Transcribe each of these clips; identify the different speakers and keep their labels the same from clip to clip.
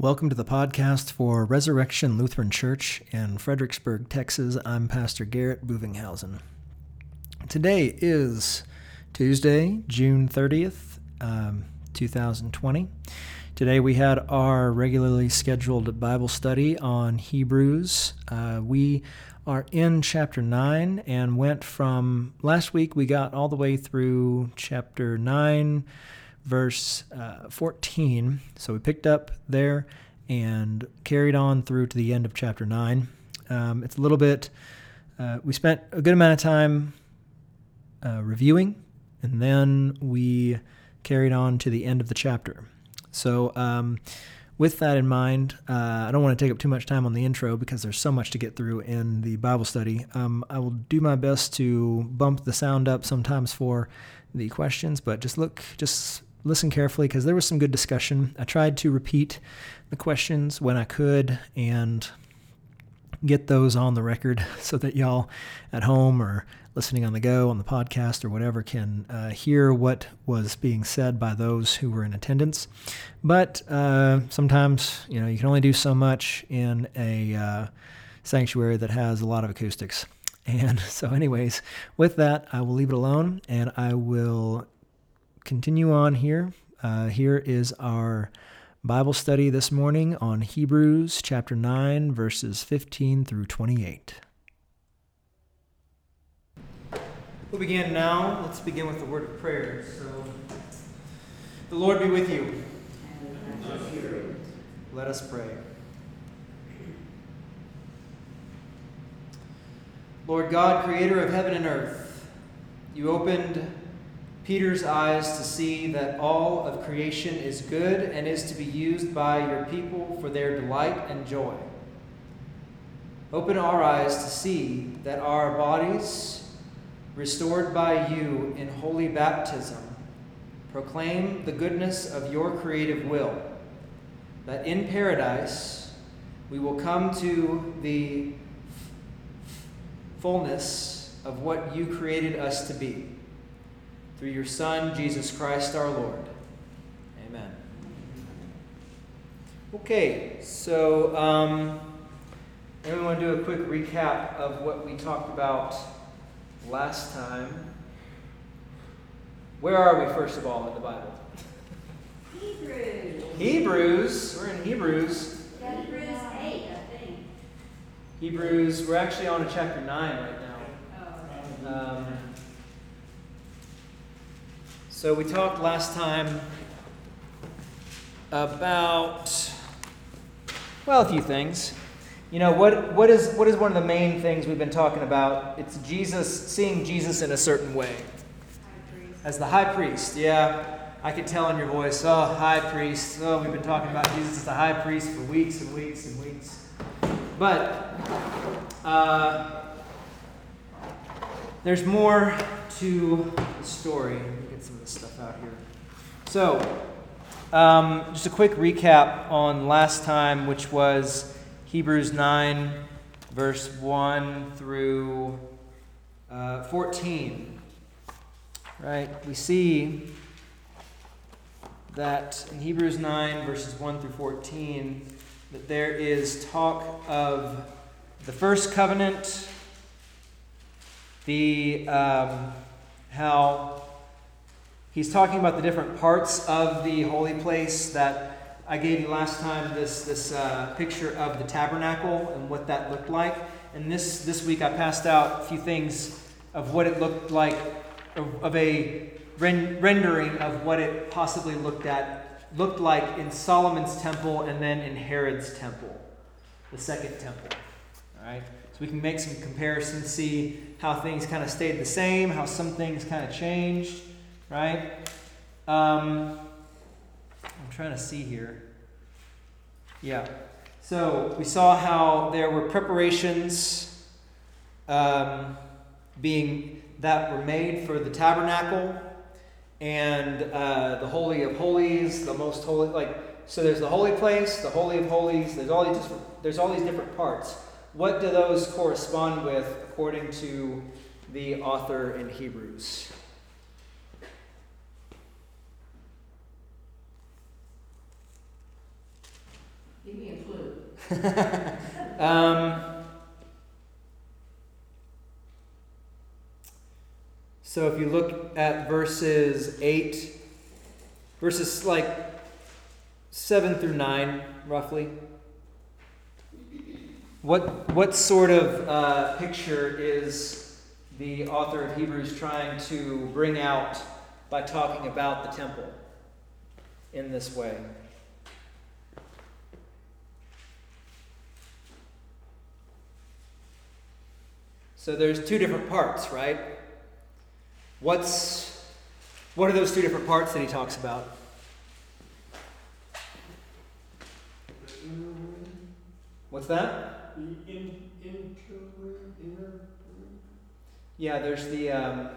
Speaker 1: Welcome to the podcast for Resurrection Lutheran Church in Fredericksburg, Texas. I'm Pastor Garrett Buvinghausen. Today is Tuesday, June 30th, um, 2020. Today we had our regularly scheduled Bible study on Hebrews. Uh, we are in chapter 9 and went from last week, we got all the way through chapter 9 verse uh, 14. So we picked up there and carried on through to the end of chapter 9. Um, it's a little bit, uh, we spent a good amount of time uh, reviewing, and then we carried on to the end of the chapter. So, um, with that in mind, uh, I don't want to take up too much time on the intro because there's so much to get through in the Bible study. Um, I will do my best to bump the sound up sometimes for the questions, but just look, just listen carefully because there was some good discussion. I tried to repeat the questions when I could and get those on the record so that y'all at home or listening on the go on the podcast or whatever can uh, hear what was being said by those who were in attendance. But uh, sometimes, you know, you can only do so much in a uh, sanctuary that has a lot of acoustics. And so, anyways, with that, I will leave it alone and I will continue on here. Uh, here is our Bible study this morning on Hebrews chapter 9, verses 15 through 28. We'll begin now. Let's begin with the word of prayer. So, the Lord be with you. Let us pray. Lord God, creator of heaven and earth, you opened Peter's eyes to see that all of creation is good and is to be used by your people for their delight and joy. Open our eyes to see that our bodies, restored by you in holy baptism, proclaim the goodness of your creative will, that in paradise we will come to the fullness of what you created us to be through your Son, Jesus Christ our Lord. Amen. Okay, so um, anyone want to do a quick recap of what we talked about last time? Where are we, first of all, in the Bible?
Speaker 2: Hebrews.
Speaker 1: Hebrews. We're in Hebrews.
Speaker 2: Hebrews 8, I think.
Speaker 1: Hebrews, we're actually on to chapter 9 right
Speaker 2: Oh.
Speaker 1: now. Um, so we talked last time about well, a few things. You know, what, what, is, what is one of the main things we've been talking about? It's Jesus, seeing Jesus in a certain way. As the high priest, yeah. I could tell in your voice, oh, high priest. Oh, we've been talking about Jesus as the high priest for weeks and weeks and weeks. But uh, there's more to the story. Stuff out here. So, um, just a quick recap on last time, which was Hebrews 9, verse 1 through uh, 14. Right? We see that in Hebrews 9, verses 1 through 14, that there is talk of the first covenant, the um, how he's talking about the different parts of the holy place that I gave you last time. This this uh, picture of the tabernacle and what that looked like, and this this week I passed out a few things of what it looked like of, of a ren- rendering of what it possibly looked at looked like in Solomon's temple and then in Herod's temple, the second temple. All right. So we can make some comparisons, see how things kind of stayed the same, how some things kind of changed, right? Um, I'm trying to see here. Yeah. So we saw how there were preparations um, being that were made for the tabernacle and uh, the holy of holies, the most holy. Like so, there's the holy place, the holy of holies. There's all these there's all these different parts. What do those correspond with according to the author in Hebrews? um, so if you look at verses 8, verses like 7 through 9, roughly, what, what sort of uh, picture is the author of Hebrews trying to bring out by talking about the temple in this way? So there's two different parts, right? What's what are those two different parts that he talks about? What's that?
Speaker 3: The in, inner,
Speaker 1: Yeah, there's the um,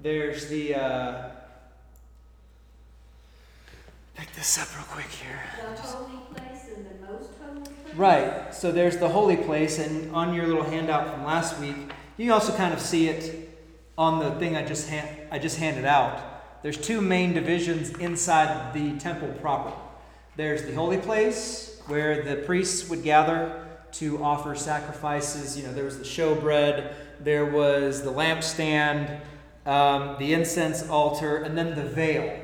Speaker 1: there's the uh, this up real quick here.
Speaker 2: The holy place and the most holy place?
Speaker 1: Right. So there's the holy place, and on your little handout from last week, you also kind of see it on the thing I just I just handed out. There's two main divisions inside the temple proper. There's the holy place where the priests would gather to offer sacrifices. You know, there was the showbread, there was the lampstand, um, the incense altar, and then the veil.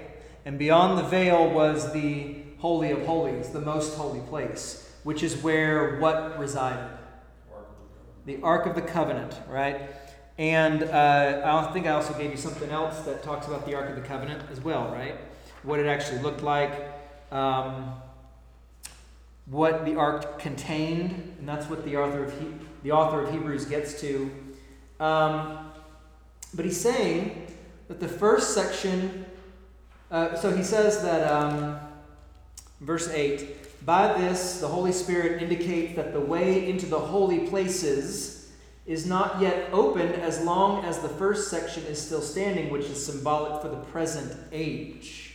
Speaker 1: And beyond the veil was the Holy of Holies, the most holy place, which is where what resided? The Ark of the Covenant, right? And uh, I think I also gave you something else that talks about the Ark of the Covenant as well, right? What it actually looked like, um, what the Ark contained, and that's what the author of, he- the author of Hebrews gets to. Um, but he's saying that the first section, uh, so he says that, um, verse 8, by this the Holy Spirit indicates that the way into the holy places is not yet opened as long as the first section is still standing, which is symbolic for the present age.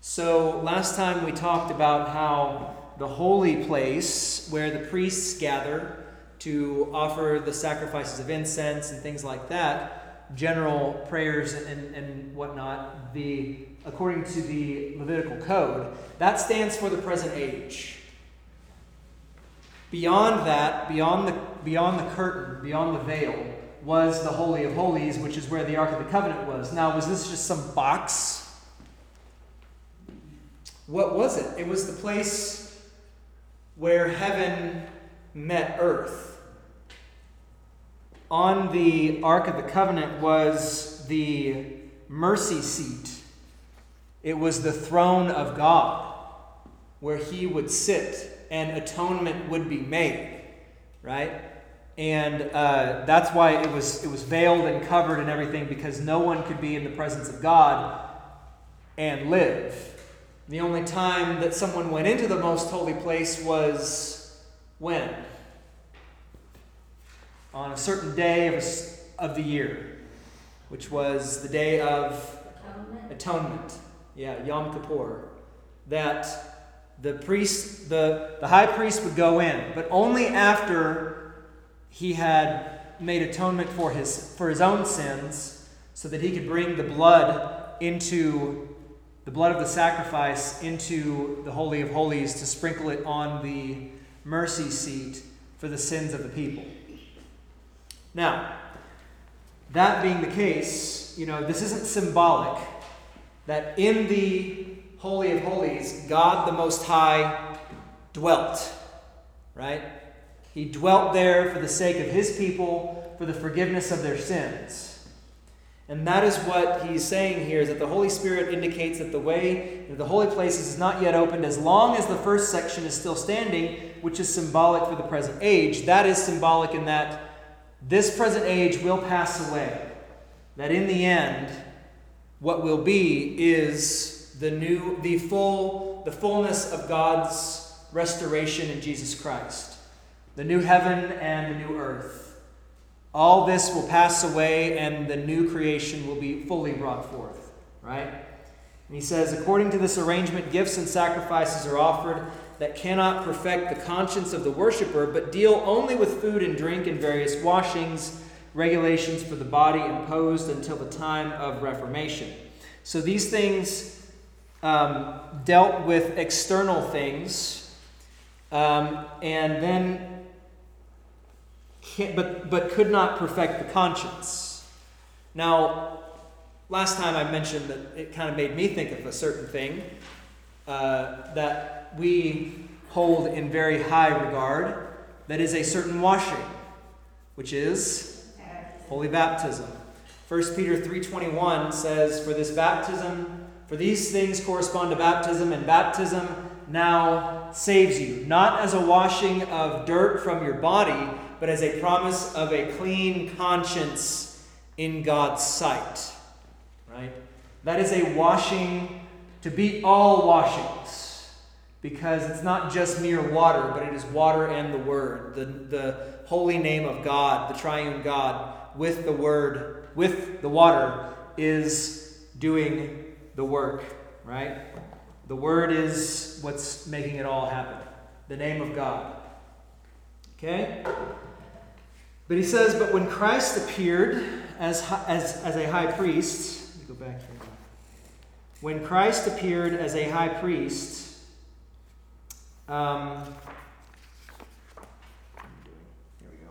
Speaker 1: So last time we talked about how the holy place where the priests gather to offer the sacrifices of incense and things like that, general prayers and, and whatnot, the according to the Levitical code, that stands for the present age. Beyond that, beyond the beyond the curtain, beyond the veil, was the Holy of Holies, which is where the Ark of the Covenant was. Now, was this just some box? What was it? It was the place where heaven met earth. On the Ark of the Covenant was the mercy seat. It was the throne of God where he would sit and atonement would be made, right? And uh, that's why it was, it was veiled and covered and everything because no one could be in the presence of God and live. The only time that someone went into the most holy place was when? On a certain day of, a of the year, which was the day of
Speaker 2: Atonement?
Speaker 1: atonement. Yeah, Yom Kippur. That the priest, the, the high priest would go in, but only after he had made atonement for his, for his own sins, so that he could bring the blood into the blood of the sacrifice into the Holy of Holies to sprinkle it on the mercy seat for the sins of the people. Now, that being the case, you know, this isn't symbolic that in the Holy of Holies, God the Most High dwelt, right? He dwelt there for the sake of his people, for the forgiveness of their sins. And that is what he's saying here is that the Holy Spirit indicates that the way the holy places is not yet opened as long as the first section is still standing, which is symbolic for the present age. That is symbolic in that this present age will pass away. That in the end, what will be is the new the full the fullness of God's restoration in Jesus Christ. The new heaven and the new earth. All this will pass away and the new creation will be fully brought forth, right? And he says, according to this arrangement, gifts and sacrifices are offered that cannot perfect the conscience of the worshiper, but deal only with food and drink and various washings, regulations for the body imposed until the time of Reformation. So these things um, dealt with external things, um, and then, but but could not perfect the conscience. Now, last time I mentioned that it kind of made me think of a certain thing uh, that we hold in very high regard. That is a certain washing, which is holy baptism. 1 Peter 3:21 says, "For this baptism, for these things correspond to baptism, and baptism now saves you, not as a washing of dirt from your body, but as a promise of a clean conscience in God's sight." Right? That is a washing to beat all washings because it's not just mere water, but it is water and the Word, the, the holy name of God, the triune God, with the Word with the water is doing the work, right? The Word is what's making it all happen. The name of God. Okay? But he says, but when Christ appeared as, as, as a high priest, let me go back here. When Christ appeared as a high priest, um, here we go.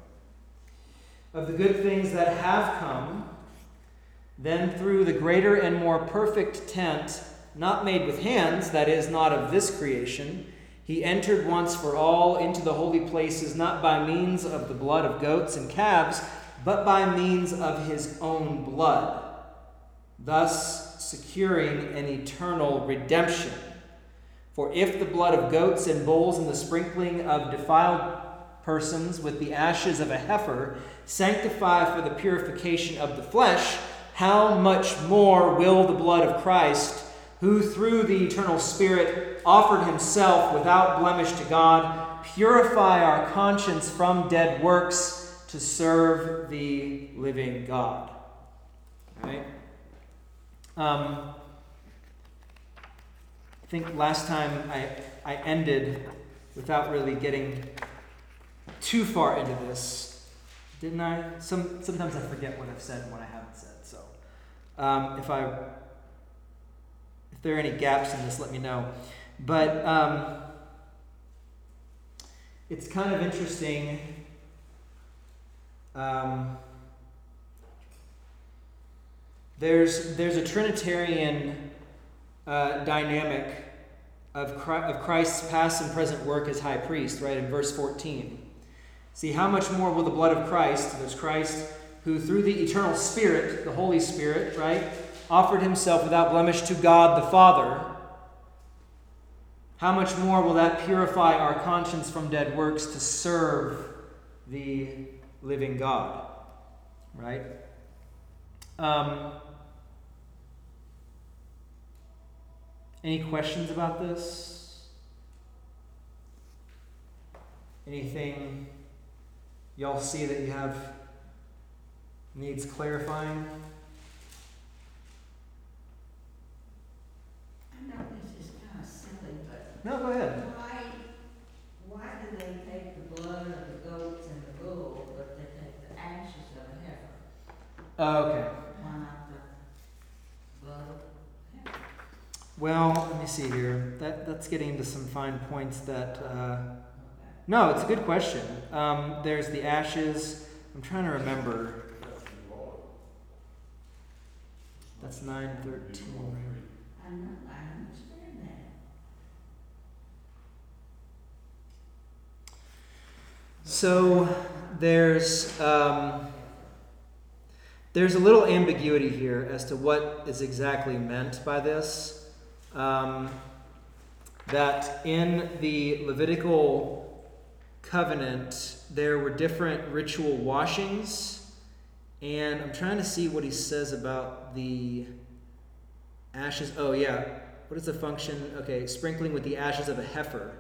Speaker 1: Of the good things that have come, then, through the greater and more perfect tent, not made with hands, that is, not of this creation, he entered once for all into the holy places, not by means of the blood of goats and calves, but by means of his own blood, thus securing an eternal redemption. For if the blood of goats and bulls and the sprinkling of defiled persons with the ashes of a heifer sanctify for the purification of the flesh, how much more will the blood of Christ, who through the eternal Spirit offered himself without blemish to God, purify our conscience from dead works to serve the living God? Right? Um, I think last time I, I ended without really getting too far into this, didn't I? Some, sometimes I forget what I've said and what I haven't said. Um, if I if there are any gaps in this, let me know. But um, it's kind of interesting. Um, there's there's a Trinitarian uh, dynamic of of Christ's past and present work as high priest, right in verse 14. See, how much more will the blood of Christ, there's Christ who through the eternal Spirit, the Holy Spirit, right, offered himself without blemish to God the Father, how much more will that purify our conscience from dead works to serve the living God? Right? Um, any questions about this? Anything y'all see that you have needs clarifying?
Speaker 2: I know this is kind of silly, but
Speaker 1: No, go ahead.
Speaker 2: why, why do they take the blood of the goats and the bull, but they take the ashes of the heifer?
Speaker 1: Uh, okay.
Speaker 2: Why not the blood of heifer?
Speaker 1: Well, let me see here. That that's getting into some fine points. That uh. No, it's a good question. Um, there's the ashes. I'm trying to remember. That's nine thirteen.
Speaker 2: I know, I understand that.
Speaker 1: So there's um, there's a little ambiguity here as to what is exactly meant by this. Um, that in the Levitical covenant there were different ritual washings, and I'm trying to see what he says about the ashes. Oh yeah, what is the function? Okay, sprinkling with the ashes of a heifer.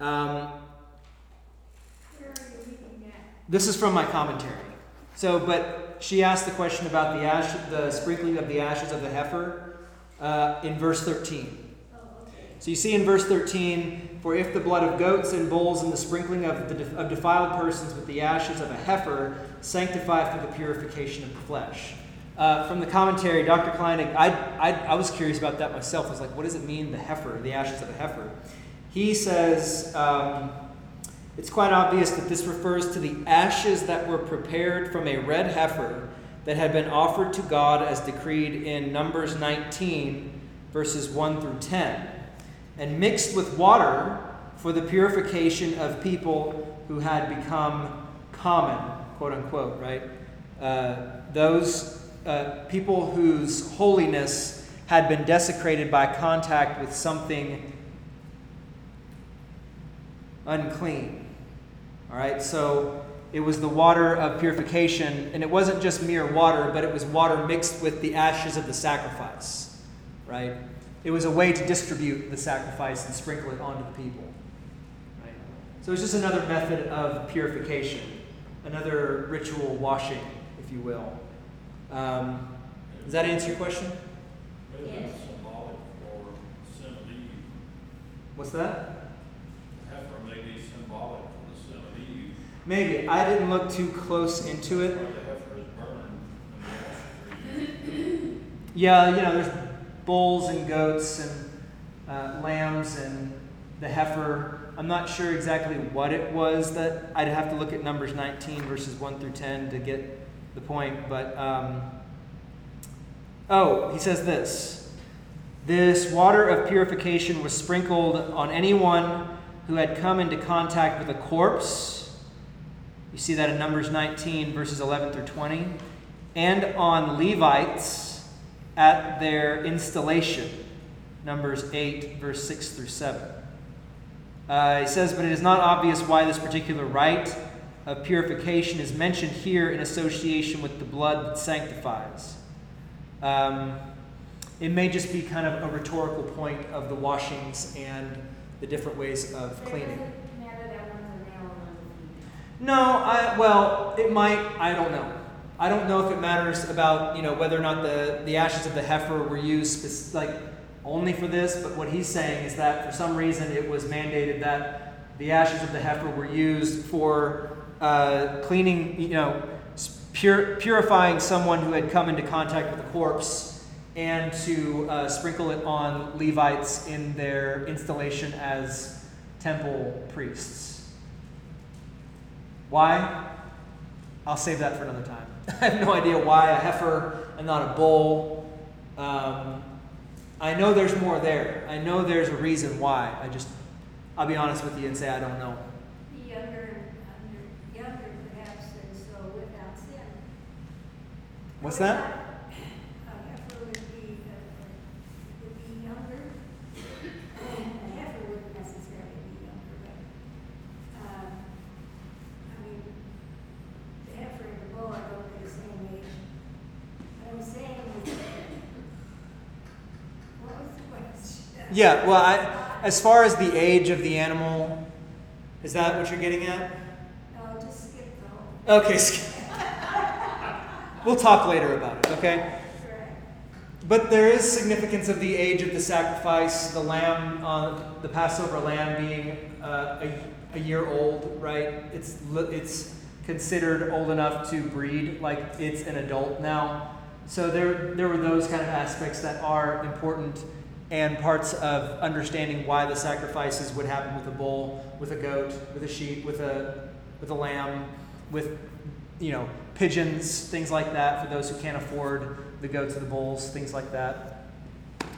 Speaker 1: Um, this is from my commentary. So, but she asked the question about the ash, the sprinkling of the ashes of the heifer uh, in verse 13. So you see in verse 13, for if the blood of goats and bulls and the sprinkling of, the, of defiled persons with the ashes of a heifer sanctify for the purification of the flesh. Uh, from the commentary, Dr. Kleinig, I, I, I was curious about that myself. I was like, what does it mean, the heifer, the ashes of a heifer? He says um, it's quite obvious that this refers to the ashes that were prepared from a red heifer that had been offered to God as decreed in Numbers 19, verses 1 through 10, and mixed with water for the purification of people who had become common, quote unquote, right? Uh, those uh, people whose holiness had been desecrated by contact with something unclean. All right, so it was the water of purification, and it wasn't just mere water, but it was water mixed with the ashes of the sacrifice. Right? It was a way to distribute the sacrifice and sprinkle it onto the people. Right? So it's just another method of purification, another ritual washing, if you will. Um, does that answer your question?
Speaker 2: Yes.
Speaker 4: symbolic for sin of Eve.
Speaker 1: What's that?
Speaker 4: Heifer may be symbolic for the sin of Eve,
Speaker 1: Maybe. I didn't look too close into it.
Speaker 4: the heifer is burned and the ashes are used.
Speaker 1: Yeah, you know, there's bulls and goats and uh, lambs and the heifer. I'm not sure exactly what it was that I'd have to look at Numbers 19, verses 1 through 10 to get the point. But, um, oh, he says this This water of purification was sprinkled on anyone who had come into contact with a corpse. You see that in Numbers 19, verses 11 through 20. And on Levites at their installation. Numbers 8, verse 6 through 7. Uh, he says, But it is not obvious why this particular rite of purification is mentioned here in association with the blood that sanctifies. Um, it may just be kind of a rhetorical point of the washings and the different ways of cleaning.
Speaker 2: Matter that one's a male or
Speaker 1: No, I well, it might. I don't know. I don't know if it matters about you know whether or not the the ashes of the heifer were used like only for this. But what he's saying is that for some reason it was mandated that the ashes of the heifer were used for uh, cleaning, you know, pur- purifying someone who had come into contact with a corpse, and to uh, sprinkle it on Levites in their installation as temple priests. Why? I'll save that for another time. I have no idea why a heifer and not a bull. Um, I know there's more there. I know there's a reason why. I just, I'll be honest with you and say I don't know.
Speaker 5: Younger, under, younger perhaps and so without sin.
Speaker 1: What's that?
Speaker 5: A heifer would be, uh, would be younger. A heifer wouldn't necessarily be younger, but, um, I mean, the heifer and the bull are both the same age. What I'm saying is, what was the question?
Speaker 1: Yeah, well, I, as far as the age of the animal, is that what you're getting at?
Speaker 5: No, just skip the whole.
Speaker 1: Okay, we'll talk later about it, okay? But there is significance of the age of the sacrifice, the lamb, uh, the Passover lamb being uh, a, a year old, right? It's, it's considered old enough to breed, like it's an adult now. So there, there were those kind of aspects that are important and parts of understanding why the sacrifices would happen with a bull, with a goat, with a sheep, with a, with a lamb, with you know, pigeons, things like that for those who can't afford the goats or the bulls, things like that.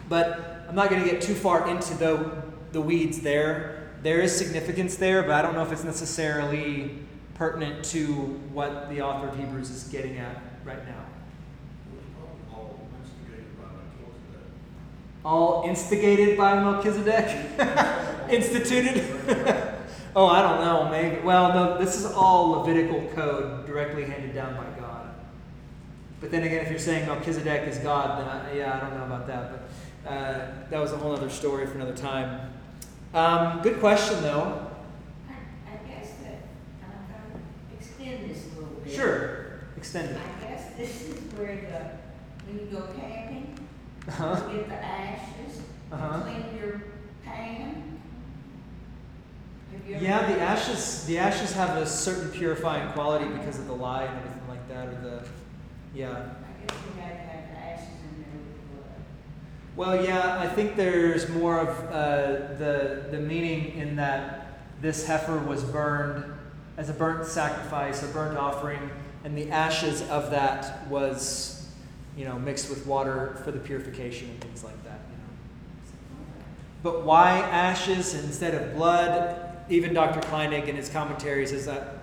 Speaker 1: But I'm not going to get too far into the, the weeds there. There is significance there, but I don't know if it's necessarily pertinent to what the author of Hebrews is getting at right now.
Speaker 4: It was probably all instigated by Melchizedek.
Speaker 1: All instigated by Melchizedek? Instituted? oh, I don't know. Maybe. Well, no, this is all Levitical code directly handed down by God. But then again, if you're saying Melchizedek is God, then I, yeah, I don't know about that. But uh, that was a whole other story for another time. Um, good question, though.
Speaker 2: I, I guess that, I'm gonna extend this a little bit.
Speaker 1: Sure. Extend it.
Speaker 2: I guess this is where the, when you go camping,
Speaker 1: Uh-huh.
Speaker 2: get the ashes,
Speaker 1: Uh-huh.
Speaker 2: clean your pan. Have you ever-
Speaker 1: Yeah, the ashes the ashes have a certain purifying quality because of the lye and everything like that, or the yeah.
Speaker 2: I had to have the ashes in there with the blood.
Speaker 1: Well, yeah, I think there's more of uh, the the meaning in that this heifer was burned as a burnt sacrifice, a burnt offering, and the ashes of that was, you know, mixed with water for the purification and things like that. You know. But why ashes instead of blood? Even Dr. Kleinig in his commentaries says that.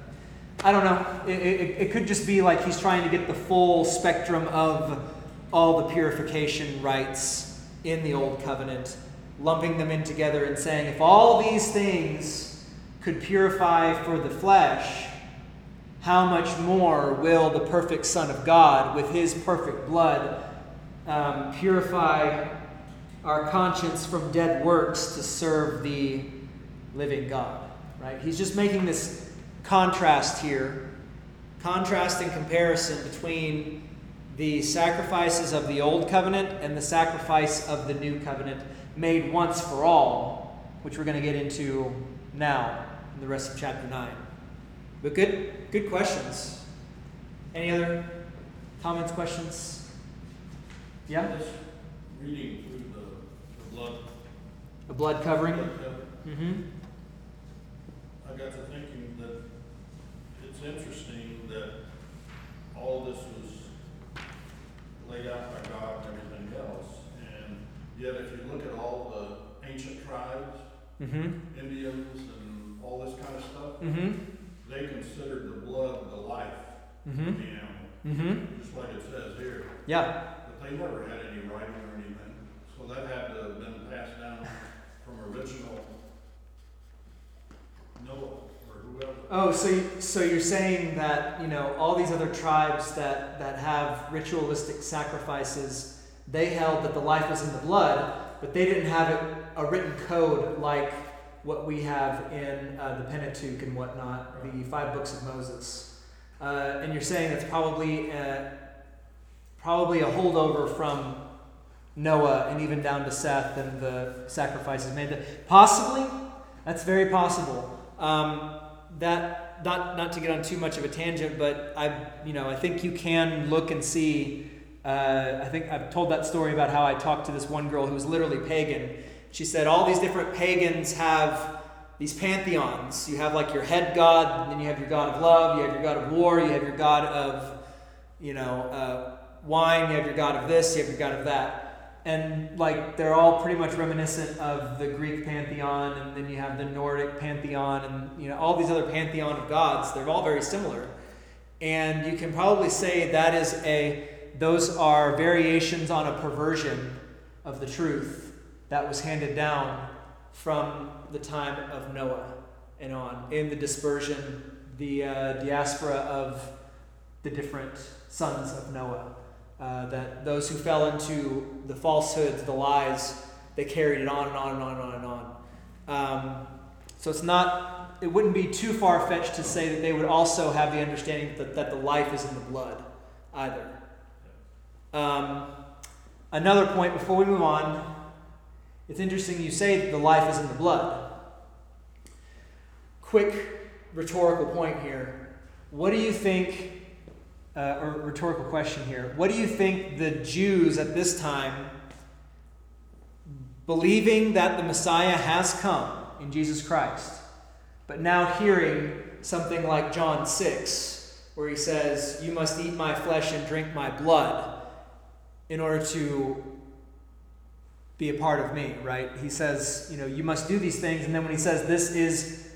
Speaker 1: I don't know. It, it, it could just be like he's trying to get the full spectrum of all the purification rites in the Old Covenant, lumping them in together and saying, if all these things could purify for the flesh, how much more will the perfect Son of God, with his perfect blood, um, purify our conscience from dead works to serve the living God? Right? He's just making this contrast here, contrast and comparison between the sacrifices of the old covenant and the sacrifice of the new covenant made once for all, which we're going to get into now in the rest of chapter 9. But good good questions. Any other comments, questions? Yeah?
Speaker 3: Just reading through the, the blood.
Speaker 1: A blood covering?
Speaker 3: blood cover,
Speaker 1: Mm-hmm.
Speaker 3: I got to thinking that it's interesting that all this was laid out by God and everything else. And yet if you look at all the ancient tribes,
Speaker 1: Mm-hmm.
Speaker 3: Indians and all this kind of stuff,
Speaker 1: Mm-hmm.
Speaker 3: They considered the blood the life of
Speaker 1: Mm-hmm.
Speaker 3: the animal,
Speaker 1: Mm-hmm.
Speaker 3: just like it says here.
Speaker 1: Yeah.
Speaker 3: But they never had any writing or anything, so that had to have been passed down from original Noah or whoever.
Speaker 1: Oh, so you, so you're saying that you know all these other tribes that that have ritualistic sacrifices, they held that the life was in the blood, but they didn't have it a written code like what we have in uh, the Pentateuch and whatnot, the five books of Moses. Uh, and you're saying that's probably uh, probably a holdover from Noah and even down to Seth and the sacrifices made. Possibly, that's very possible. Um, that not not to get on too much of a tangent, but I you know I think you can look and see. Uh, I think I've told that story about how I talked to this one girl who was literally pagan. She said all these different pagans have these pantheons. You have like your head god, then you have your god of love, you have your god of war, you have your god of you know uh, wine, you have your god of this, you have your god of that and like they're all pretty much reminiscent of the Greek pantheon, and then you have the Nordic pantheon, and you know all these other pantheon of gods. They're all very similar, and you can probably say that is a those are variations on a perversion of the truth that was handed down from the time of Noah and on in the dispersion, the uh, diaspora of the different sons of Noah. Uh, that those who fell into the falsehoods, the lies, they carried it on and on and on and on and on. Um, so it's not, it wouldn't be too far fetched to say that they would also have the understanding that, that the life is in the blood either. Um, another point before we move on, it's interesting you say that the life is in the blood. Quick rhetorical point here. What do you think uh, or rhetorical question here. What do you think the Jews at this time, believing that the Messiah has come in Jesus Christ, but now hearing something like John 6, where he says, You must eat my flesh and drink my blood in order to be a part of me, right? He says, You know, you must do these things. And then when he says, This is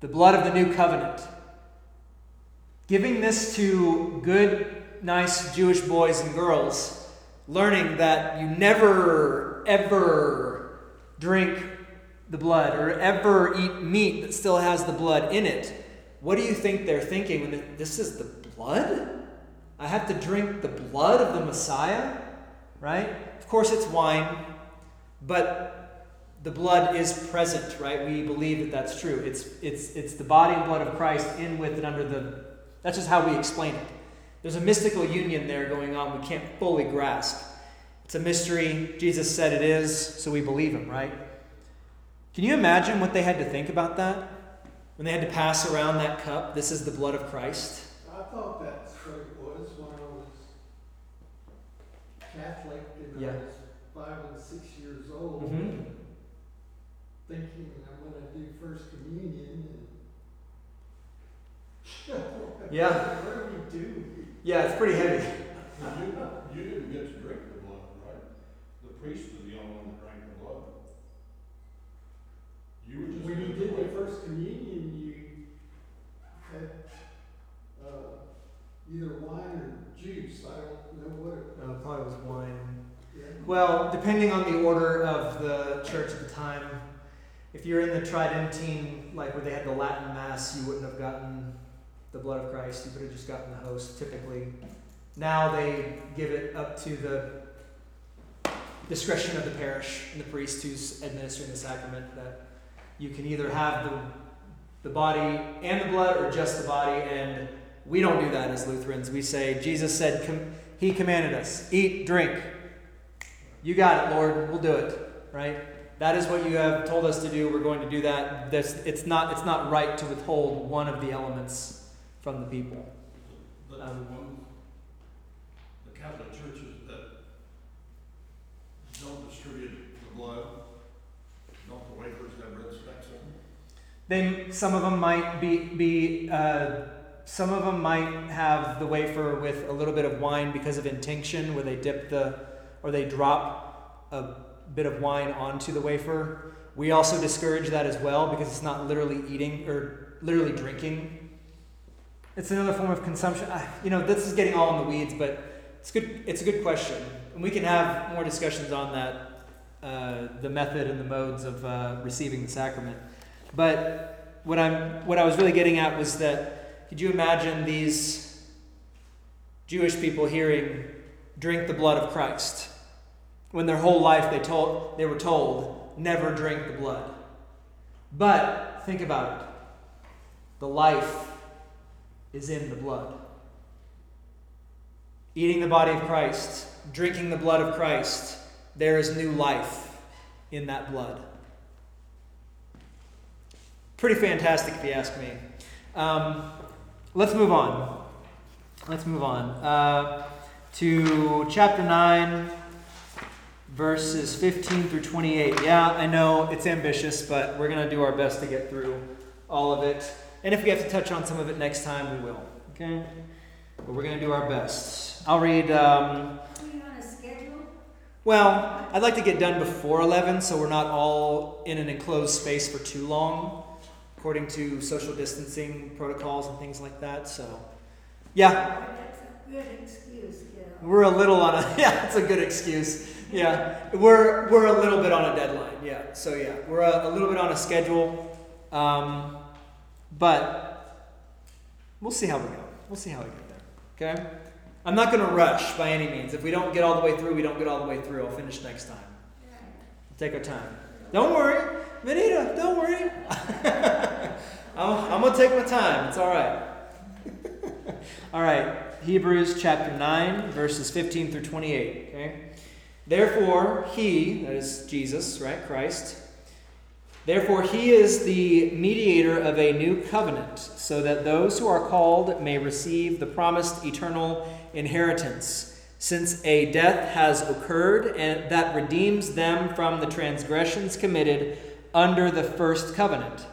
Speaker 1: the blood of the new covenant, Giving this to good, nice Jewish boys and girls, learning that you never, ever drink the blood or ever eat meat that still has the blood in it. What do you think they're thinking when this is the blood? I have to drink the blood of the Messiah, right? Course, it's wine, but the blood is present, right? We believe that that's true. It's, it's, it's the body and blood of Christ in with and under the that's just how we explain it. There's a mystical union there going on we can't fully grasp. It's a mystery. Jesus said it is, so we believe him, right? Can you imagine what they had to think about that? When they had to pass around that cup, this is the blood of Christ.
Speaker 6: I thought that's what it was when I was Catholic and
Speaker 1: Yeah.
Speaker 6: Was five and six years old,
Speaker 1: Mhm.
Speaker 6: thinking I'm gonna do First Communion and.
Speaker 1: Yeah.
Speaker 6: What do we do?
Speaker 1: Yeah, it's pretty heavy.
Speaker 3: You, you didn't get to drink the blood, right? The priest was the only one that drank the blood. You were just.
Speaker 6: When you did the. First Communion, you had, uh, either wine or juice, I don't know what it
Speaker 1: Uh, probably was wine. Well, depending on the order of the church at the time, if you're in the Tridentine, like where they had the Latin Mass, you wouldn't have gotten the blood of Christ. You would have just gotten the host typically. Now they give it up to the discretion of the parish and the priest who's administering the sacrament that you can either have the, the body and the blood or just the body. And we don't do that as Lutherans. We say, Jesus said, com- He commanded us, eat, drink. You got it, Lord. We'll do it. Right? That is what you have told us to do. We're going to do that. That's, it's, not, it's not right to withhold one of the elements from the people.
Speaker 3: The, the
Speaker 1: Um,
Speaker 3: one, the Catholic churches that don't distribute the blood, don't the wafers specks on them?
Speaker 1: They, some of them might be, be uh, some of them might have the wafer with a little bit of wine because of intinction, where they dip the, or they drop a bit of wine onto the wafer. We also discourage that as well because it's not literally eating or literally drinking. It's another form of consumption. You know, this is getting all in the weeds, but it's good. It's a good question, and we can have more discussions on that, uh, the method and the modes of uh, receiving the sacrament. But what I'm what I was really getting at was that could you imagine these Jewish people hearing drink the blood of Christ when their whole life they told they were told never drink the blood. But think about it. The life is in the blood. Eating the body of Christ, drinking the blood of Christ, there is new life in that blood. Pretty fantastic, if you ask me. Um, let's move on. Let's move on uh, to chapter 9, verses 15 through 28. Yeah, I know it's ambitious, but we're going to do our best to get through all of it. And if we have to touch on some of it next time, we will. Okay? But we're going to do our best. I'll read. Um,
Speaker 5: Are on a schedule?
Speaker 1: well, I'd like to get done before 11 so we're not all in an enclosed space for too long, according to social distancing protocols and things like that. So, yeah,
Speaker 5: That's a good excuse,
Speaker 1: we're a little on a yeah, that's a good excuse. Yeah, we're we're a little bit on a deadline. Yeah, so yeah, we're a, a little bit on a schedule, um, but we'll see how we go. We'll see how we get there. Okay, I'm not going to rush by any means. If we don't get all the way through, we don't get all the way through. I'll finish next time. Take our time. Don't worry, Benita. Don't worry. I'm, I'm gonna take my time. It's all right. all right. Hebrews chapter 9, verses 15 through 28. Okay. Therefore, he, that is Jesus, right? Christ. Therefore, he is the mediator of a new covenant, so that those who are called may receive the promised eternal inheritance, since a death has occurred and that redeems them from the transgressions committed under the first covenant.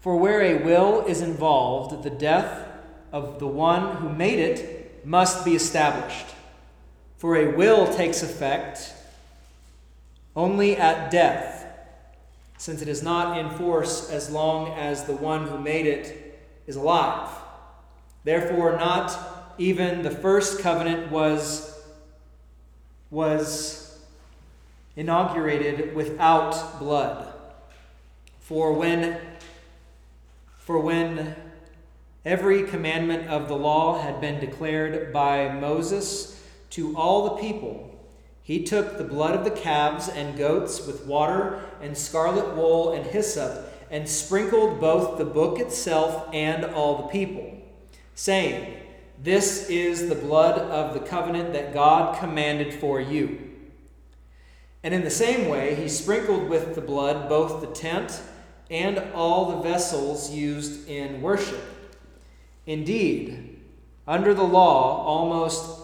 Speaker 1: For where a will is involved, the death of the one who made it must be established. For a will takes effect only at death, since it is not in force as long as the one who made it is alive. Therefore, not even the first covenant was, was inaugurated without blood. For when, for when every commandment of the law had been declared by Moses to all the people, he took the blood of the calves and goats with water and scarlet wool and hyssop and sprinkled both the book itself and all the people, saying, This is the blood of the covenant that God commanded for you. And in the same way, he sprinkled with the blood both the tent and all the vessels used in worship. Indeed, under the law, almost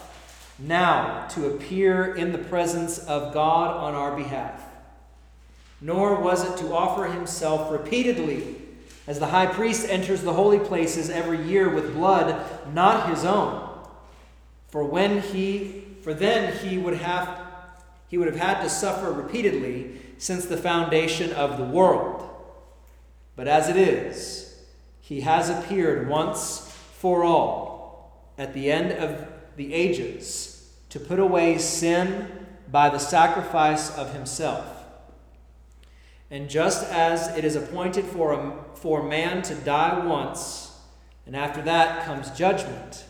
Speaker 1: now to appear in the presence of God on our behalf. Nor was it to offer himself repeatedly, as the high priest enters the holy places every year with blood not his own. For when he for then he would have he would have had to suffer repeatedly since the foundation of the world. But as it is, he has appeared once for all at the end of the ages to put away sin by the sacrifice of himself. And just as it is appointed for, a, for man to die once, and after that comes judgment,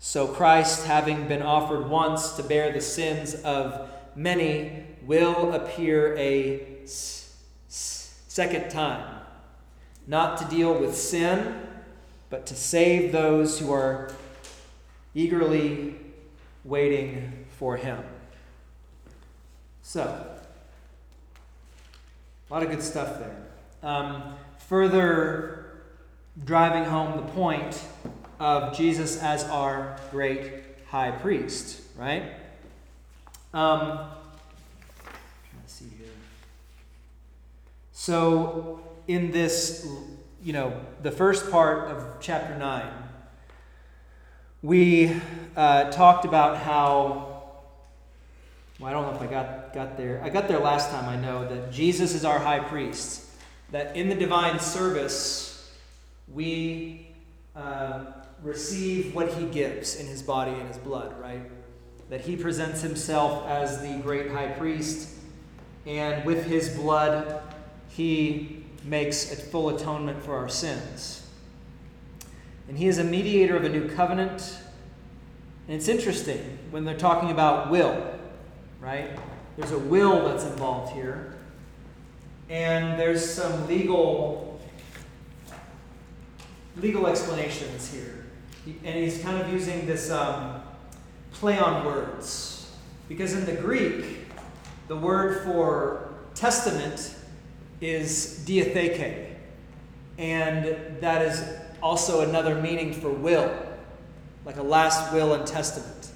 Speaker 1: so Christ, having been offered once to bear the sins of many, will appear a second time, not to deal with sin, but to save those who are eagerly waiting for him. So, a lot of good stuff there. Um, further driving home the point of Jesus as our great high priest, right? Um, to see here. So, in this, you know, the first part of chapter 9, we uh, talked about how well, I don't know if I got, got there. I got there last time, I know, that Jesus is our high priest. That in the divine service, we uh, receive what he gives in his body and his blood, right? That he presents himself as the great high priest, and with his blood, he makes a full atonement for our sins. And he is a mediator of a new covenant. And it's interesting when they're talking about will right? There's a will that's involved here. And there's some legal legal explanations here. And he's kind of using this um, play on words. Because in the Greek, the word for testament is diatheke. And that is also another meaning for will, like a last will and testament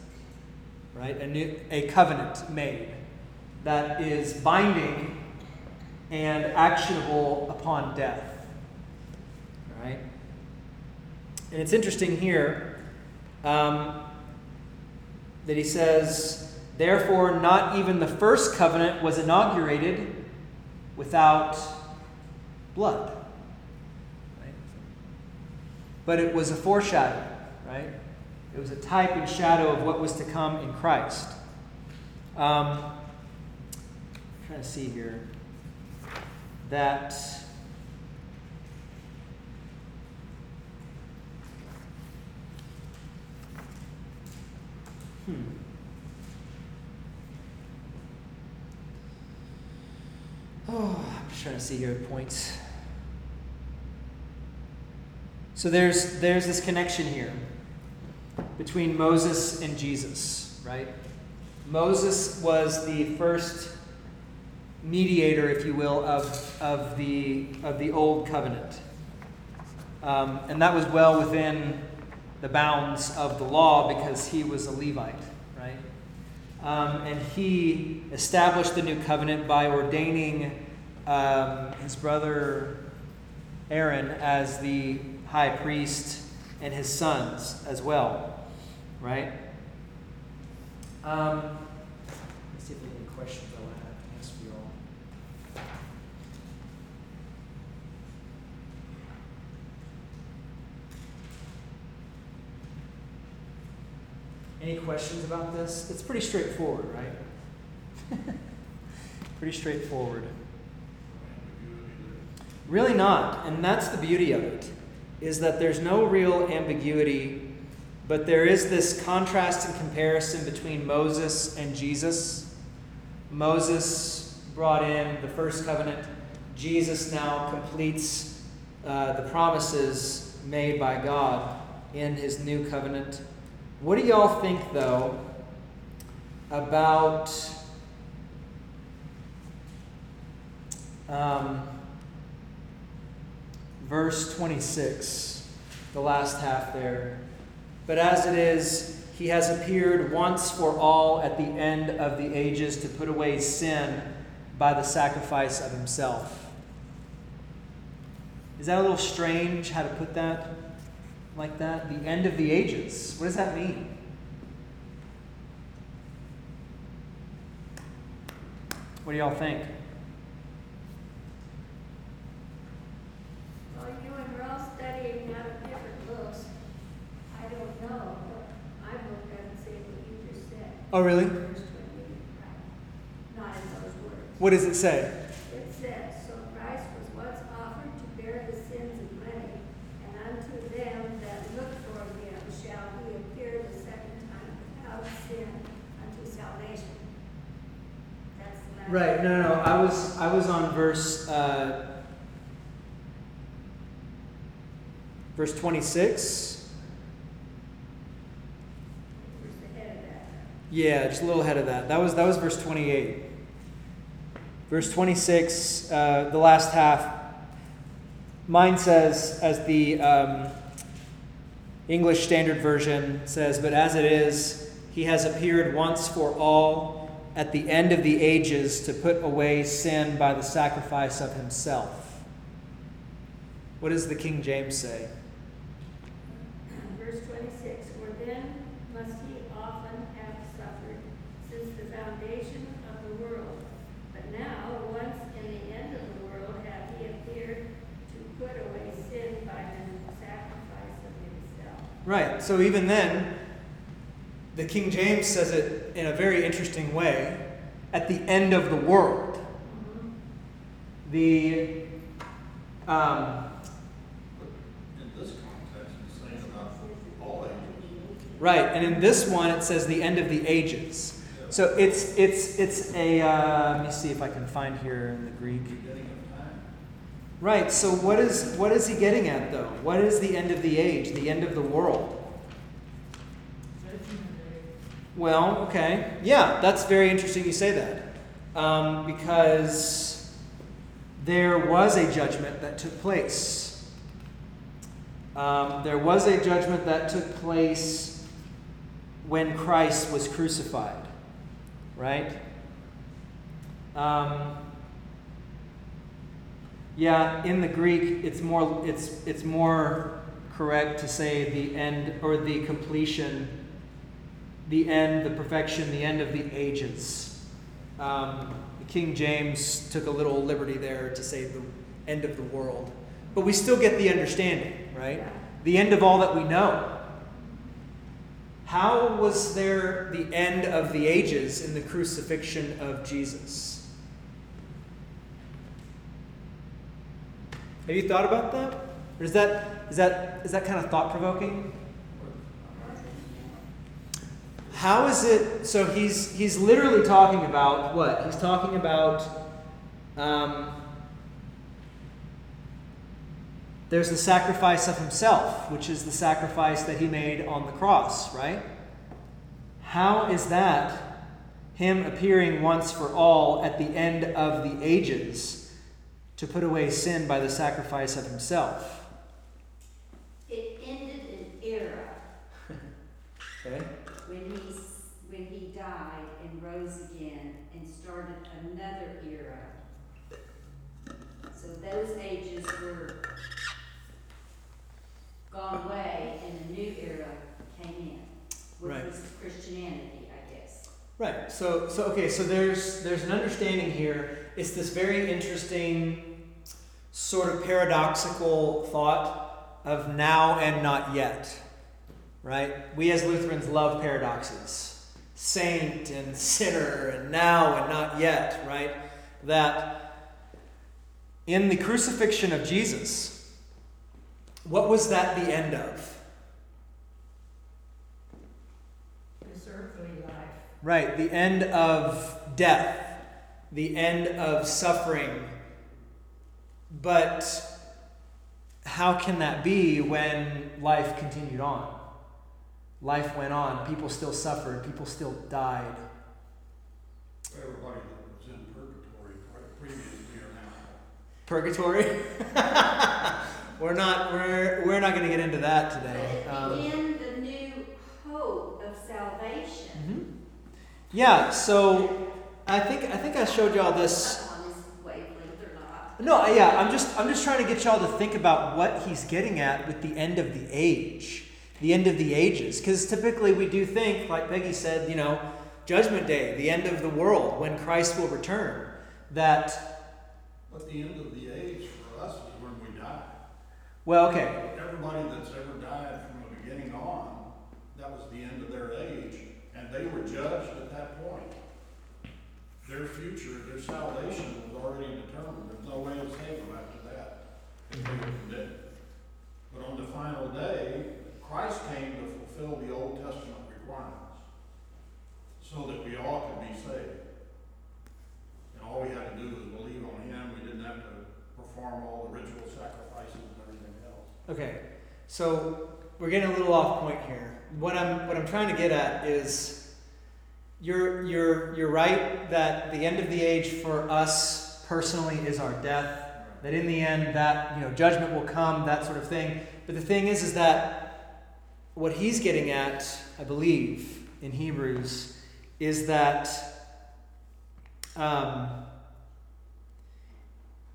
Speaker 1: right? A, new, a covenant made that is binding and actionable upon death, right? And it's interesting here um, that he says, therefore, not even the first covenant was inaugurated without blood. But it was a foreshadow, right? It was a type and shadow of what was to come in Christ. Um, I'm trying to see here. That. Hmm. Oh, I'm just trying to see here points. So there's there's this connection here between Moses and Jesus, right? Moses was the first mediator, if you will, of, of, the, of the old covenant. Um, and that was well within the bounds of the law because he was a Levite, right? Um, and he established the new covenant by ordaining um, his brother Aaron as the high priest and his sons as well right? Um, let's see if there's any questions I want to ask you all. Any questions about this? It's pretty straightforward, right? pretty straightforward. Really not, and that's the beauty of it, is that there's no real ambiguity but there is this contrast and comparison between Moses and Jesus Moses brought in the first covenant. Jesus now completes uh, the promises made by God in his new covenant. What do y'all think, though, about um, verse 26, the last half there? But as it is, he has appeared once for all at the end of the ages to put away sin by the sacrifice of himself. Is that a little strange how to put that like that? The end of the ages. What does that mean? What do y'all think?
Speaker 5: Well, you and we're all studying out of different books. I don't know, but my book doesn't say what you just said.
Speaker 1: Oh, really?
Speaker 5: Verse twenty, right. Not in those words.
Speaker 1: What does it say?
Speaker 5: It says, So Christ was once offered to bear the sins of many, and unto them that look for him shall he appear the second time without sin unto salvation. That's the.
Speaker 1: Right. No, no, no. I was I was on verse uh, verse 26.
Speaker 5: Where's the head of that?
Speaker 1: Yeah, just a little ahead of that. That was that was verse 28. Verse 26, uh, the last half. Mine says, as the um, English Standard Version says, but as it is, he has appeared once for all at the end of the ages to put away sin by the sacrifice of himself. What does the King James say?
Speaker 5: Verse twenty-six, For then must he often have suffered since the foundation of the world. But now, once in the end of the world, hath he appeared to put away sin by the sacrifice of himself.
Speaker 1: Right. So even then, the King James says it in a very interesting way at the end of the world. The um,
Speaker 3: In this context, it's saying about all ages.
Speaker 1: right, and in this one it says the end of the ages. So it's it's it's a uh, let me see if I can find here in the Greek. Right. So what is what is he getting at though? What is the end of the age? The end of the world? Well, okay. Yeah, that's very interesting you say that. Um, because there was a judgment that took place. Um, there was a judgment that took place when Christ was crucified. Right? Um, yeah, in the Greek, it's more it's it's more correct to say the end or the completion, the end, the perfection, the end of the ages. Um, King James took a little liberty there to say the end of the world, but we still get the understanding, right? The end of all that we know. How was there the end of the ages in the crucifixion of Jesus? Have you thought about that? Or is that is that is that kind of thought provoking? How is it? So he's he's literally talking about what? He's talking about. Um, there's the sacrifice of himself, which is the sacrifice that he made on the cross, right? How is that him appearing once for all at the end of the ages to put away sin by the sacrifice of himself?
Speaker 7: It ended an era
Speaker 1: Okay?
Speaker 7: when he, when he died and rose again and started another era. So those ages were gone away and a new era came in, which
Speaker 1: Right.
Speaker 7: was Christianity, I guess.
Speaker 1: Right. So so okay, so there's there's an understanding here. It's this very interesting sort of paradoxical thought of now and not yet. Right? We as Lutherans love paradoxes. Saint and sinner and now and not yet, right? That in the crucifixion of Jesus, what was that the end of?
Speaker 2: This earthly life.
Speaker 1: Right, the end of death, the end of suffering. But how can that be when life continued on? Life went on, people still suffered, people still died.
Speaker 3: Everybody that was in purgatory previously or now.
Speaker 1: Purgatory? we're not we're we're not going to get into that today.
Speaker 7: it
Speaker 1: Um,
Speaker 7: began the new hope of salvation.
Speaker 1: mhm. Yeah, so I think I think I showed y'all this
Speaker 7: Up on this wavelength or not.
Speaker 1: No, yeah, I'm just I'm just trying to get y'all to think about what he's getting at with the end of the age, the end of the ages, because typically we do think, like Peggy said, you know, Judgment Day, the end of the world, when Christ will return. That
Speaker 3: But the end of the age for us is when we die.
Speaker 1: well, okay,
Speaker 3: Everybody that's ever died from the beginning on, that was the end of their age, and they were judged at that point. Their future, their salvation was already determined. There's no way of saving them after that. they were condemned. But on the final day, Christ came to fulfill the Old Testament requirements so that we all could be saved. And all we had to do was believe on Him. We didn't have to perform all the ritual sacrifices and everything else.
Speaker 1: okay. So we're getting a little off point here. What I'm what I'm trying to get at is you're you're you're right that the end of the age for us personally is our death. that in the end that you know judgment will come that sort of thing. But the thing is is that what he's getting at i believe in hebrews is that um,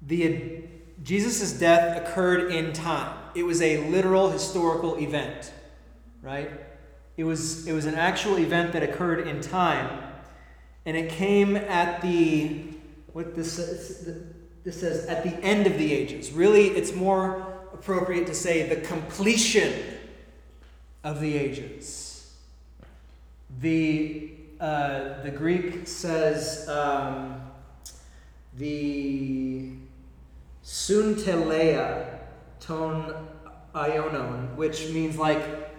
Speaker 1: the jesus' death occurred in time. It was a literal historical event right it was it was an actual event that occurred in time and it came at the what this this says at the end of the ages. Really, it's more appropriate to say the completion of the ages. The uh, the Greek says um, the sunteleia ton aionon, which means like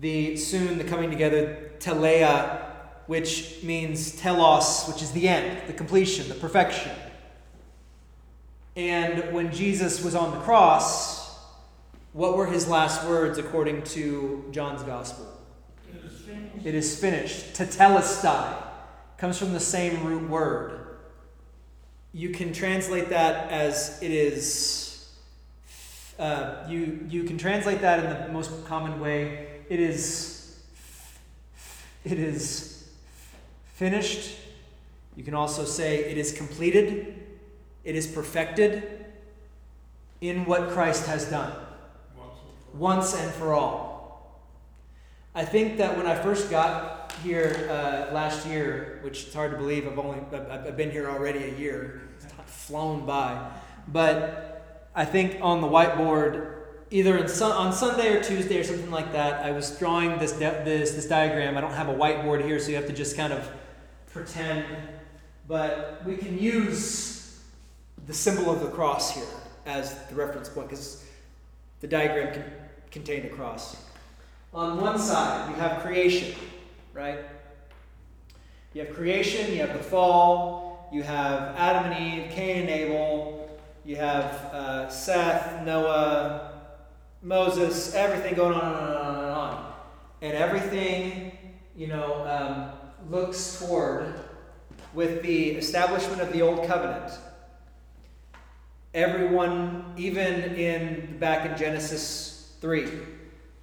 Speaker 1: the soon, the coming together, teleia, which means telos, which is the end, the completion, the perfection. And when Jesus was on the cross, what were his last words according to John's gospel?
Speaker 3: It is finished.
Speaker 1: It is finished. Tetelestai comes from the same root word. You can translate that as it is. Uh, you you can translate that in the most common way. It is. It is finished. You can also say it is completed. It is perfected in what Christ has done
Speaker 3: Once and for
Speaker 1: all. I think that when I first got here uh, last year, which it's hard to believe, I've only I've been here already a year, it's flown by, but I think on the whiteboard, either on Sunday or Tuesday or something like that, I was drawing this this this diagram. I don't have a whiteboard here, so you have to just kind of pretend, but we can use the symbol of the cross here as the reference point because the diagram can contain a cross. On one side, you have creation, right? You have creation, you have the fall, you have Adam and Eve, Cain and Abel, you have uh, Seth, Noah, Moses, everything going on and on and on and everything, you know, um, looks toward, with the establishment of the Old Covenant, everyone, even in back in Genesis 3,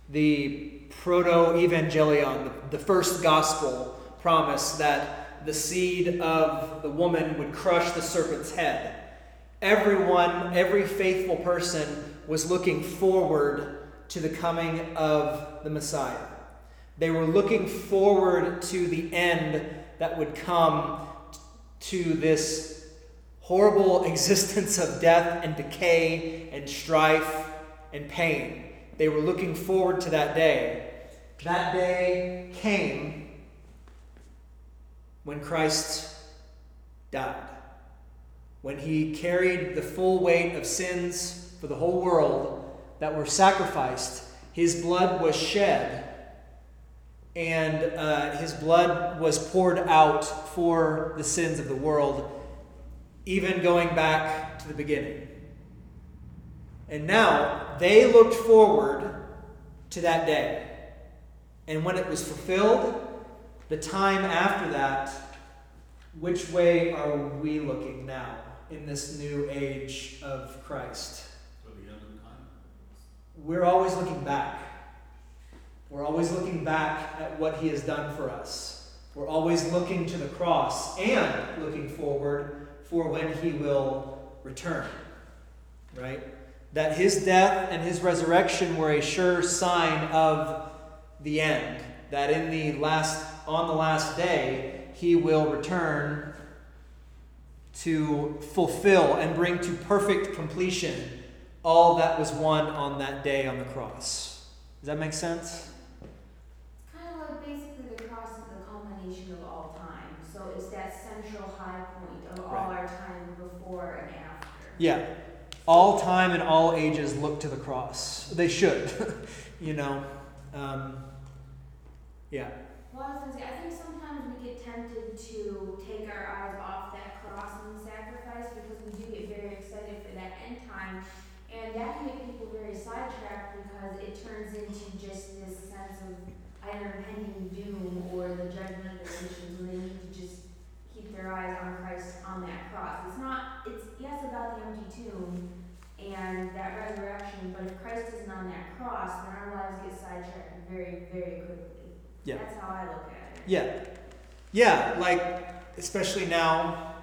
Speaker 1: the proto evangelion, the, the first gospel promise that the seed of the woman would crush the serpent's head. Everyone, every faithful person was looking forward to the coming of the Messiah. They were looking forward to the end that would come to this horrible existence of death and decay and strife and pain. They were looking forward to that day. That day came when Christ died. When he carried the full weight of sins for the whole world that were sacrificed, his blood was shed and uh, his blood was poured out for the sins of the world even going back to the beginning. And now they looked forward to that day. And when it was fulfilled, the time after that, which way are we looking now in this new age of Christ?
Speaker 3: For the end of time.
Speaker 1: We're always looking back. We're always looking back at what He has done for us. We're always looking to the cross and looking forward for when He will return. Right? That His death and His resurrection were a sure sign of the end. That in the last, on the last day, He will return to fulfill and bring to perfect completion all that was won on that day on the cross. Does that make sense?
Speaker 8: It's kind of like basically the cross is the culmination of all time. So it's that central high point of all our time before and after.
Speaker 1: Yeah. All time and all ages look to the cross. They should, you know. Um, yeah.
Speaker 8: Well, I was gonna say, I think sometimes we get tempted to take our eyes off that cross and sacrifice because we do get very excited for that end time. And that can make people very sidetracked because it turns into just this sense of either impending doom or the judgment of the nations when they need to just keep their eyes on Christ on that cross. It's not, it's yes about the empty tomb and that resurrection, but if Christ isn't on that cross, then our lives get sidetracked very, very quickly.
Speaker 1: Yeah.
Speaker 8: That's how I look at it.
Speaker 1: Yeah. Yeah, like, especially now.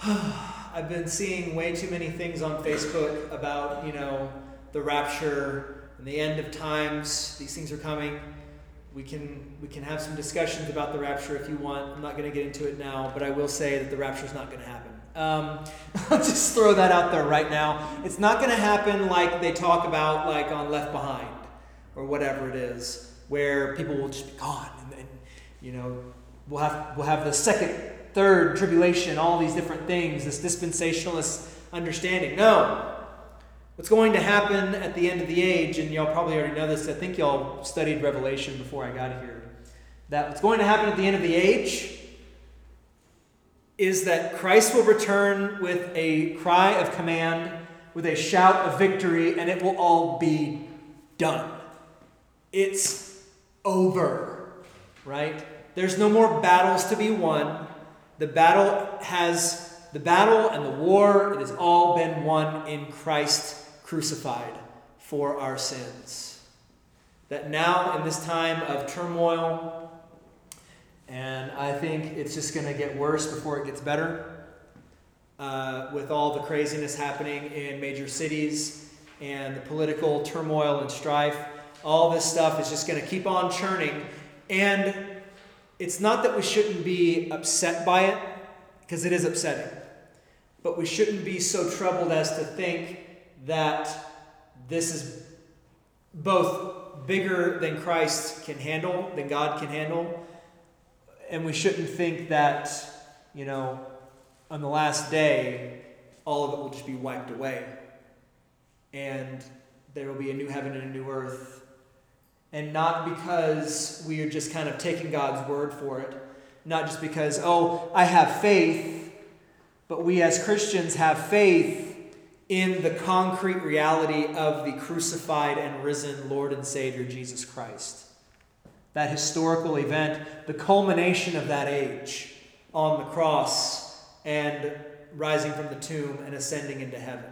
Speaker 1: I've been seeing way too many things on Facebook about, you know, the rapture and the end of times. These things are coming. We can we can have some discussions about the rapture if you want. I'm not going to get into it now, but I will say that the rapture is not going to happen. Um, I'll just throw that out there right now. It's not going to happen like they talk about, like on Left Behind or whatever it is, where people will just be gone, and, then you know, we'll have we'll have the second, third tribulation, all these different things, this dispensationalist understanding. No. What's going to happen at the end of the age, and y'all probably already know this, I think y'all studied Revelation before I got here. That what's going to happen at the end of the age is that Christ will return with a cry of command, with a shout of victory, and it will all be done. It's over, right? There's no more battles to be won. The battle has the battle and the war, it has all been won in Christ crucified for our sins. That now, in this time of turmoil, and I think it's just going to get worse before it gets better, uh, with all the craziness happening in major cities and the political turmoil and strife. All this stuff is just going to keep on churning. And it's not that we shouldn't be upset by it, because it is upsetting. But we shouldn't be so troubled as to think that this is both bigger than Christ can handle, than God can handle. And we shouldn't think that, you know, on the last day, all of it will just be wiped away. And there will be a new heaven and a new earth. And not because we are just kind of taking God's word for it, not just because, oh, I have faith, but we as Christians have faith in the concrete reality of the crucified and risen Lord and Savior Jesus Christ. That historical event, the culmination of that age on the cross and rising from the tomb and ascending into heaven.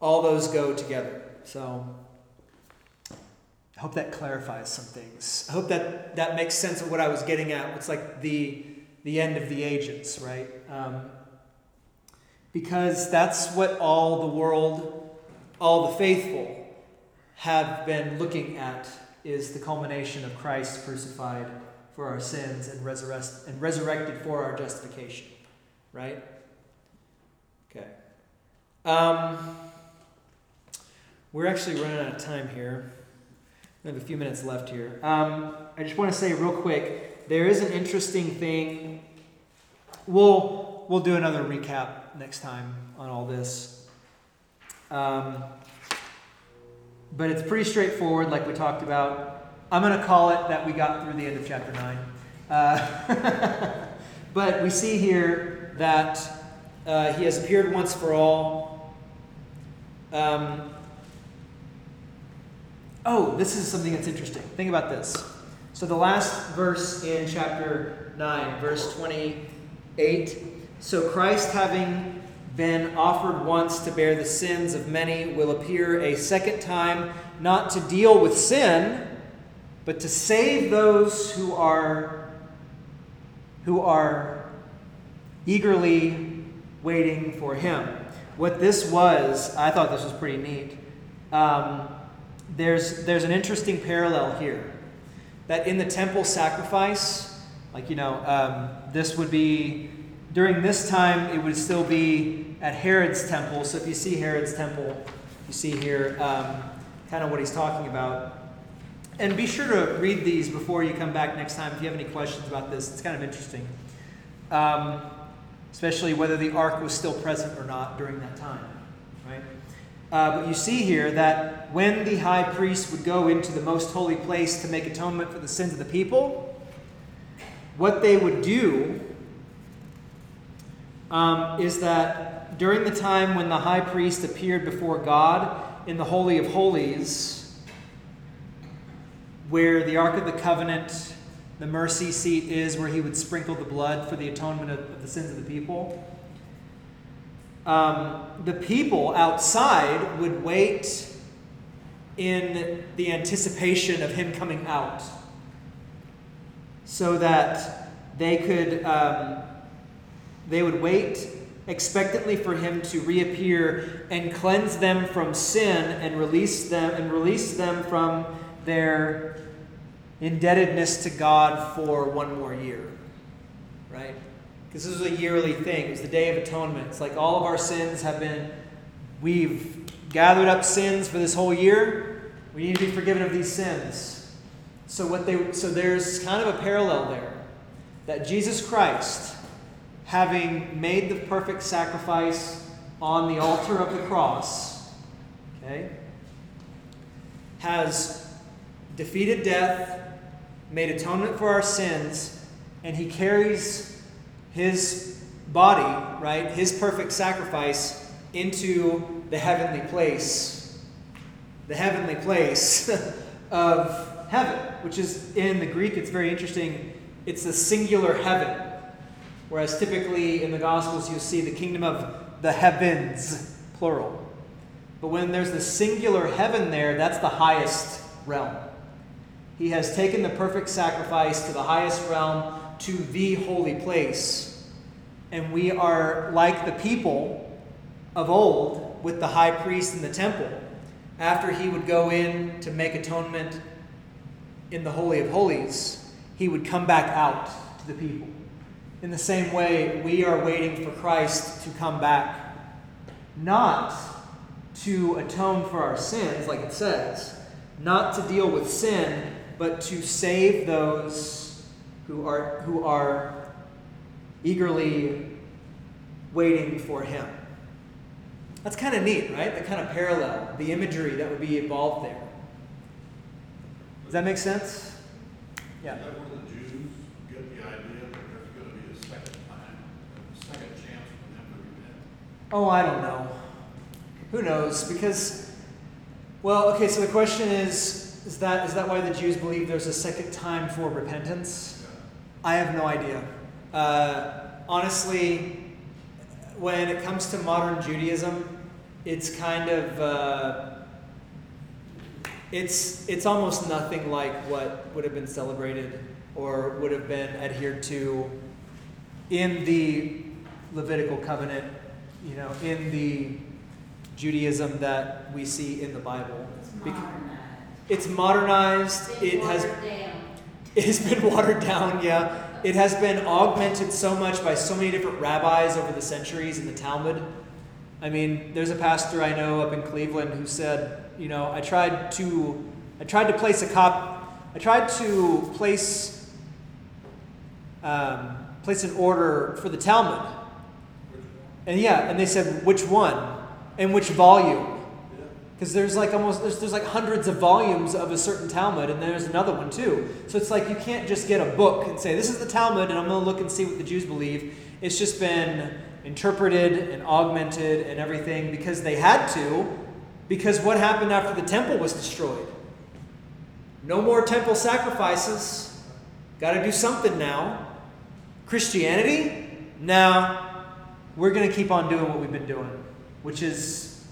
Speaker 1: All those go together. So I hope that clarifies some things. I hope that that makes sense of what I was getting at. It's like the the end of the ages, right? Um, because that's what all the world, all the faithful, have been looking at is the culmination of Christ crucified for our sins and, resurrect, and resurrected for our justification, right? Okay. Um, we're actually running out of time here. We have a few minutes left here. Um, I just want to say real quick there is an interesting thing. We'll, we'll do another recap next time on all this. Um, but it's pretty straightforward, like we talked about. I'm going to call it that we got through the end of chapter 9. Uh, but we see here that uh, he has appeared once for all. Um, oh, this is something that's interesting. Think about this. So, the last verse in chapter 9, verse 28 So, Christ, having been offered once to bear the sins of many, will appear a second time, not to deal with sin, but to save those who are who are eagerly waiting for him. What this was, I thought this was pretty neat. Um, there's there's an interesting parallel here that in the temple sacrifice, like you know, um, this would be during this time it would still be at Herod's temple. So if you see Herod's temple, you see here um, kind of what he's talking about. And be sure to read these before you come back next time if you have any questions about this. It's kind of interesting. Um, especially whether the ark was still present or not during that time. Right? Uh, but you see here that when the high priest would go into the most holy place to make atonement for the sins of the people, what they would do um, is that during the time when the high priest appeared before God in the Holy of Holies, where the Ark of the Covenant, the mercy seat is, where he would sprinkle the blood for the atonement of, of the sins of the people. Um, the people outside would wait in the anticipation of him coming out so that they could um, they would wait expectantly for him to reappear and cleanse them from sin and release them and release them from their indebtedness to God for one more year. Right? Because this was a yearly thing. It was the Day of Atonement. It's like all of our sins have been, we've gathered up sins for this whole year. We need to be forgiven of these sins. So what they so there's kind of a parallel there. That Jesus Christ, having made the perfect sacrifice on the altar of the cross, okay, has defeated death, made atonement for our sins, and he carries his body, right, his perfect sacrifice, into the heavenly place. The heavenly place of heaven, which is in the Greek, it's very interesting. It's a singular heaven. Whereas typically in the Gospels, you see the kingdom of the heavens, plural. But when there's the singular heaven there, that's the highest realm. He has taken the perfect sacrifice to the highest realm, to the holy place. And we are like the people of old with the high priest in the temple. After he would go in to make atonement in the Holy of Holies, he would come back out to the people. In the same way, we are waiting for Christ to come back, not to atone for our sins, like it says, not to deal with sin, but to save those who are, who are eagerly waiting for him. That's kind of neat, right? The kind of parallel, the imagery that would be involved there. Does that make sense? Yeah.
Speaker 3: Is that where the Jews get the idea that there's gonna be a second time, a second chance for them to repent?
Speaker 1: Oh, I don't know. Who knows? Because, well, okay. So the question is: Is that is that why the Jews believe there's a second time for repentance? I have no idea. Uh, honestly, when it comes to modern Judaism, it's kind of uh, it's it's almost nothing like what would have been celebrated or would have been adhered to in the Levitical covenant, you know, in the Judaism that we see in the Bible.
Speaker 2: It's modernized.
Speaker 1: It's modernized. It has
Speaker 2: down.
Speaker 1: it has been watered down, yeah. It has been augmented so much by so many different rabbis over the centuries in the Talmud. I mean, there's a pastor I know up in Cleveland who said, you know, I tried to I tried to place a cop I tried to place um, place an order for the Talmud. And yeah, and they said which one and which volume. Because there's like almost there's, there's like hundreds of volumes of a certain Talmud, and there's another one too. So it's like you can't just get a book and say this is the Talmud, and I'm going to look and see what the Jews believe. It's just been interpreted and augmented and everything because they had to, because what happened after the temple was destroyed? No more temple sacrifices. Got to do something now. Christianity? Now we're going to keep on doing what we've been doing, which is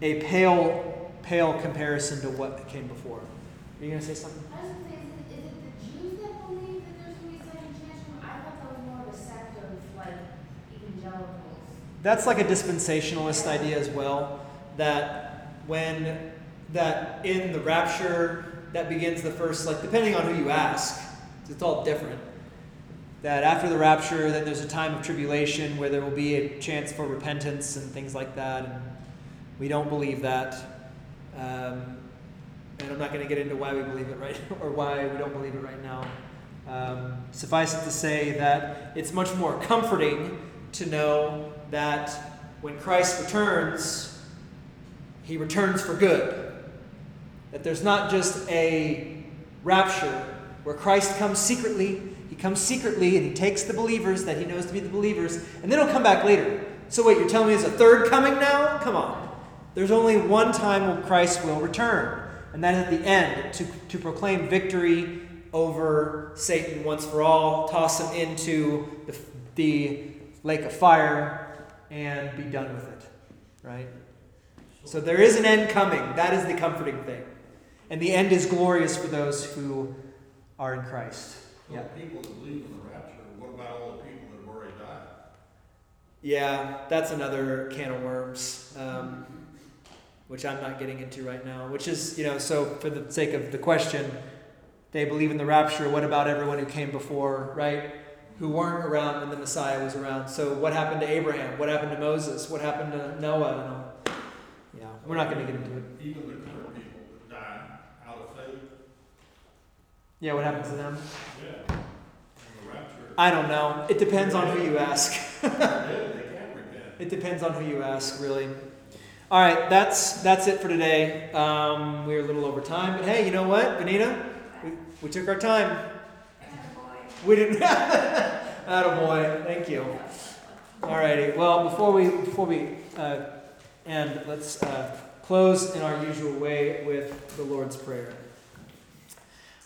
Speaker 1: a pale, pale comparison to what came before. Are you going to say something?
Speaker 8: I was gonna say, is it, is it the Jews that believe that there's gonna be a second chance? I thought that was more of a sect of like evangelicals.
Speaker 1: That's like a dispensationalist idea as well. That when that in the rapture that begins the first like depending on who you ask, it's all different. That after the rapture, that there's a time of tribulation where there will be a chance for repentance and things like that. And we don't believe that. Um, and I'm not going to get into why we believe it right or why we don't believe it right now. Um, suffice it to say that it's much more comforting to know that when Christ returns, he returns for good. That there's not just a rapture where Christ comes secretly, comes secretly and he takes the believers that he knows to be the believers, and then he'll come back later. So, wait, you're telling me there's a third coming now? Come on. There's only one time when Christ will return, and that is at the end to, to proclaim victory over Satan once for all, toss him into the, the lake of fire, and be done with it. Right? So there is an end coming. That is the comforting thing. And the end is glorious for those who are in Christ.
Speaker 3: So
Speaker 1: Yeah.
Speaker 3: people that believe in the rapture, what about all the people that have already died?
Speaker 1: Yeah, that's another can of worms, um, which I'm not getting into right now. Which is, you know, so for the sake of the question, they believe in the rapture. What about everyone who came before, right? Who weren't around when the Messiah was around? So what happened to Abraham? What happened to Moses? What happened to Noah? And all? Yeah, we're not going to get into it.
Speaker 3: Even the current people that died out of faith,
Speaker 1: Yeah, what happens to them?
Speaker 3: yeah, in the rapture,
Speaker 1: I don't know. It depends on who you ask.
Speaker 3: they're dead, they can't repent.
Speaker 1: It depends on who you ask, really. All right, that's that's it for today. Um, we're a little over time, but hey, you know what, Benita? We, we took our time. We didn't. Attaboy. Thank you. All righty. Well, before we before we uh, end, let's uh, close in our usual way with the Lord's prayer.